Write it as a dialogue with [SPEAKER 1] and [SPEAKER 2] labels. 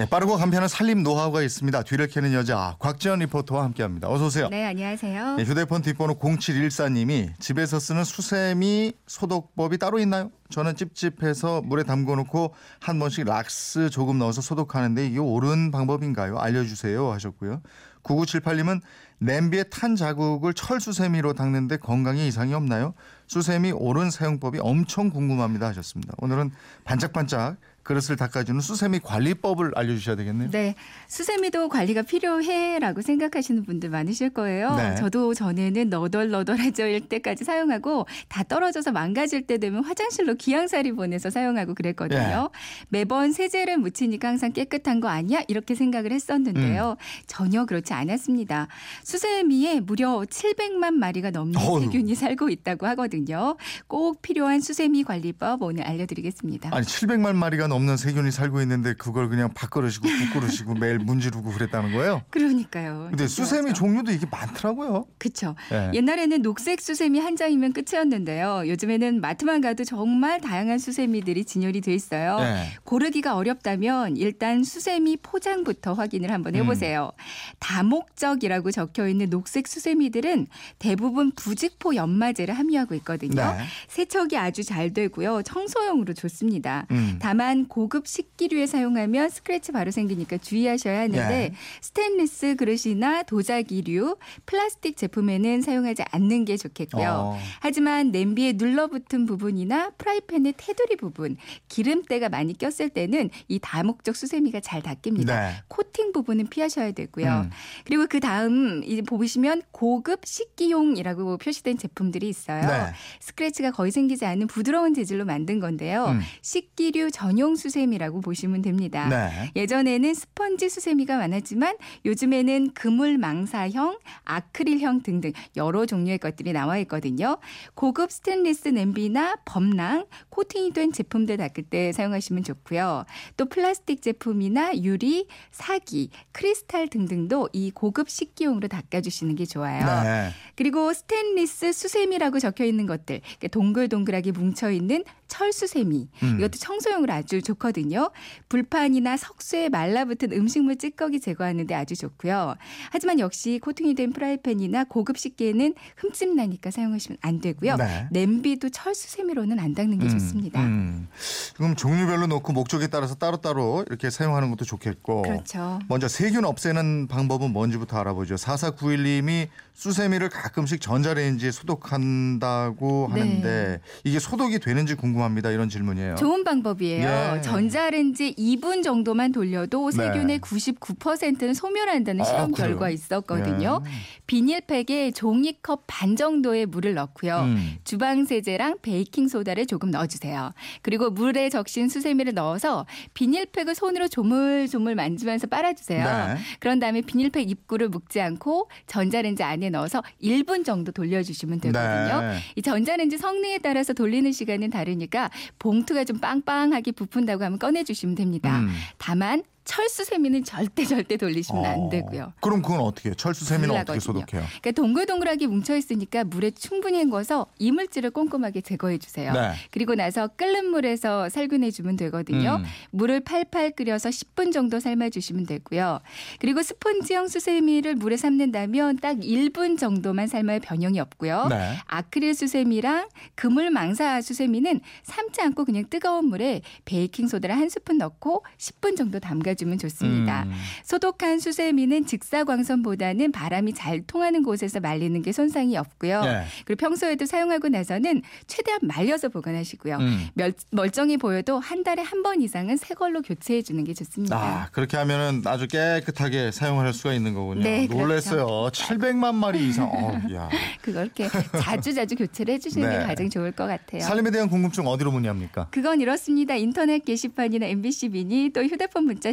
[SPEAKER 1] 네, 빠르고 간편한 살림 노하우가 있습니다. 뒤를 캐는 여자 곽지연 리포터와 함께합니다. 어서 오세요.
[SPEAKER 2] 네, 안녕하세요.
[SPEAKER 1] 네, 휴대폰 뒷번호 0714님이 집에서 쓰는 수세미 소독법이 따로 있나요? 저는 찝찝해서 물에 담궈놓고 한 번씩 락스 조금 넣어서 소독하는데 이게 옳은 방법인가요? 알려주세요 하셨고요. 9978님은 냄비에 탄 자국을 철수세미로 닦는데 건강에 이상이 없나요? 수세미 옳은 사용법이 엄청 궁금합니다 하셨습니다. 오늘은 반짝반짝 그릇을 닦아주는 수세미 관리법을 알려주셔야 되겠네요.
[SPEAKER 2] 네, 수세미도 관리가 필요해라고 생각하시는 분들 많으실 거예요.
[SPEAKER 1] 네.
[SPEAKER 2] 저도 전에는 너덜너덜해질 때까지 사용하고 다 떨어져서 망가질 때 되면 화장실로 기양살이 보내서 사용하고 그랬거든요.
[SPEAKER 1] 예.
[SPEAKER 2] 매번 세제를 묻히니까 항상 깨끗한 거 아니야? 이렇게 생각을 했었는데요.
[SPEAKER 1] 음.
[SPEAKER 2] 전혀 그렇지 않았습니다. 수세미에 무려 700만 마리가 넘는
[SPEAKER 1] 어휴.
[SPEAKER 2] 세균이 살고 있다고 하거든요. 꼭 필요한 수세미 관리법 오늘 알려드리겠습니다.
[SPEAKER 1] 아니 700만 마리가 넘는 세균이 살고 있는데 그걸 그냥 밥그릇이고 국그릇이고 매일 문지르고 그랬다는 거예요?
[SPEAKER 2] 그러니까요.
[SPEAKER 1] 근데 수세미
[SPEAKER 2] 그렇죠.
[SPEAKER 1] 종류도 이게 많더라고요.
[SPEAKER 2] 그쵸.
[SPEAKER 1] 예.
[SPEAKER 2] 옛날에는 녹색 수세미 한 장이면 끝이었는데요. 요즘에는 마트만 가도 정말 다양한 수세미들이 진열이 돼 있어요.
[SPEAKER 1] 예.
[SPEAKER 2] 고르기가 어렵다면 일단 수세미 포장부터 확인을 한번 해보세요. 다목적이라고 적혀 있는 녹색 수세미들은 대부분 부직포 연마제를 함유하고 있거든요.
[SPEAKER 1] 네.
[SPEAKER 2] 세척이 아주 잘 되고요. 청소용으로 좋습니다.
[SPEAKER 1] 음.
[SPEAKER 2] 다만 고급 식기류에 사용하면 스크래치 바로 생기니까 주의하셔야 하는데
[SPEAKER 1] 예.
[SPEAKER 2] 스테인리스 그릇이나 도자기류, 플라스틱 제품에는 사용하지 않는 게 좋겠고요.
[SPEAKER 1] 어.
[SPEAKER 2] 하지만 냄비에 눌러붙은 부분이나 프라이팬의 테두리 부분, 기름때가 많이 꼈을 때는 이 다목적 수세미가 잘 닦입니다.
[SPEAKER 1] 네.
[SPEAKER 2] 코팅 부분은 피하셔야 되고요.
[SPEAKER 1] 음.
[SPEAKER 2] 그리고 그 다음 이제 보시면 고급 식기용이라고 표시된 제품들이 있어요.
[SPEAKER 1] 네.
[SPEAKER 2] 스크래치가 거의 생기지 않는 부드러운 재질로 만든 건데요.
[SPEAKER 1] 음.
[SPEAKER 2] 식기류 전용 수세미라고 보시면 됩니다.
[SPEAKER 1] 네.
[SPEAKER 2] 예전에는 스펀지 수세미가 많았지만 요즘에는 그물 망사형, 아크릴형 등등 여러 종류의 것들이 나와 있거든요. 고급 스테인리스 냄비나 범랑, 코팅이 된 제품들 닦을 때 사용하시면 좋고요. 또 플라스틱 제품이나 유리, 사기, 크리스탈 등등도 이 고급 식기용으로 닦아주시는 게 좋아요.
[SPEAKER 1] 네.
[SPEAKER 2] 그리고 스테인리스 수세미라고 적혀 있는 것들, 동글동글하게 뭉쳐 있는 철수세미,
[SPEAKER 1] 음.
[SPEAKER 2] 이것도 청소용으로 아주 좋거든요. 불판이나 석쇠에 말라붙은 음식물 찌꺼기 제거하는데 아주 좋고요. 하지만 역시 코팅이 된 프라이팬이나 고급 식기에는 흠집 나니까 사용하시면 안 되고요.
[SPEAKER 1] 네.
[SPEAKER 2] 냄비도 철수세미로는 안 닦는 게
[SPEAKER 1] 음,
[SPEAKER 2] 좋습니다.
[SPEAKER 1] 음. 그럼 종류별로 놓고 목적에 따라서 따로따로 이렇게 사용하는 것도 좋겠고.
[SPEAKER 2] 그렇죠.
[SPEAKER 1] 먼저 세균 없애는 방법은 뭔지부터 알아보죠. 4491님이 수세미를 가끔씩 전자레인지에 소독한다고
[SPEAKER 2] 네.
[SPEAKER 1] 하는데 이게 소독이 되는지 궁금합니다. 이런 질문이에요.
[SPEAKER 2] 좋은 방법이에요.
[SPEAKER 1] 예.
[SPEAKER 2] 전자레인지 2분 정도만 돌려도
[SPEAKER 1] 네.
[SPEAKER 2] 세균의 99%는 소멸한다는
[SPEAKER 1] 아,
[SPEAKER 2] 실험
[SPEAKER 1] 그래요?
[SPEAKER 2] 결과 있었거든요.
[SPEAKER 1] 예.
[SPEAKER 2] 비닐팩에 종이컵 반 정도의 물을 넣고요.
[SPEAKER 1] 음.
[SPEAKER 2] 주방 세제랑 베이킹 소다를 조금 넣어주세요. 그리고 물에 적신 수세미를 넣어서 비닐팩을 손으로 조물조물 만지면서 빨아주세요.
[SPEAKER 1] 네.
[SPEAKER 2] 그런 다음에 비닐팩 입구를 묶지 않고 전자레인지 안에 넣어서 1분 정도 돌려주시면 되거든요.
[SPEAKER 1] 네.
[SPEAKER 2] 이 전자레인지 성능에 따라서 돌리는 시간은 다르니까 봉투가 좀 빵빵하게 부푼 다고 하면 꺼내주시면 됩니다.
[SPEAKER 1] 음.
[SPEAKER 2] 다만 철수 세미는 절대 절대 돌리시면 안
[SPEAKER 1] 어.
[SPEAKER 2] 되고요.
[SPEAKER 1] 그럼 그건 어떻게 해요? 철수 세미는
[SPEAKER 2] 불
[SPEAKER 1] 어떻게. 소독해요?
[SPEAKER 2] 그러니까 동글동글하게 뭉쳐 있으니까 물에 충분히 헹궈서 이물질을 꼼꼼하게 제거해 주세요.
[SPEAKER 1] 네.
[SPEAKER 2] 그리고 나서 끓는 물에서 살균해 주면 되거든요.
[SPEAKER 1] 음.
[SPEAKER 2] 물을 팔팔 끓여서 10분 정도 삶아 주시면 되고요. 그리고 스펀지 형 수 세미를 물에 삶는다면 딱 1분 정도만 삶아야 변형이 없고요.
[SPEAKER 1] 네.
[SPEAKER 2] 아크릴 수세미랑 그물 망사 수세미는 삶지 않고 그냥 뜨거운 물에 베이킹 소다를 한 스푼 넣고 10분 정도 담가 주면 좋습니다.
[SPEAKER 1] 음.
[SPEAKER 2] 소독한 수세미는 직사광선보다는 바람이 잘 통하는 곳에서 말리는 게 손상이 없고요.
[SPEAKER 1] 네.
[SPEAKER 2] 그리고 평소에도 사용하고 나서는 최대한 말려서 보관하시고요.
[SPEAKER 1] 음.
[SPEAKER 2] 멸- 멀쩡히 보여도 한 달에 한 번 이상은 새 걸로 교체해 주는 게 좋습니다.
[SPEAKER 1] 아, 그렇게 하면은 아주 깨끗하게 사용할 수가 있는 거군요.
[SPEAKER 2] 네, 그렇죠.
[SPEAKER 1] 놀랐어요. 700만 마리 이상. 어, 야.
[SPEAKER 2] 그걸 이렇게 자주 자주 교체를 해주시는
[SPEAKER 1] 네.
[SPEAKER 2] 게 가장 좋을 것 같아요.
[SPEAKER 1] 살림에 대한 궁금증 어디로 문의합니까?
[SPEAKER 2] 그건 이렇습니다. 인터넷 게시판이나 MBC 미니 또 휴대폰 문자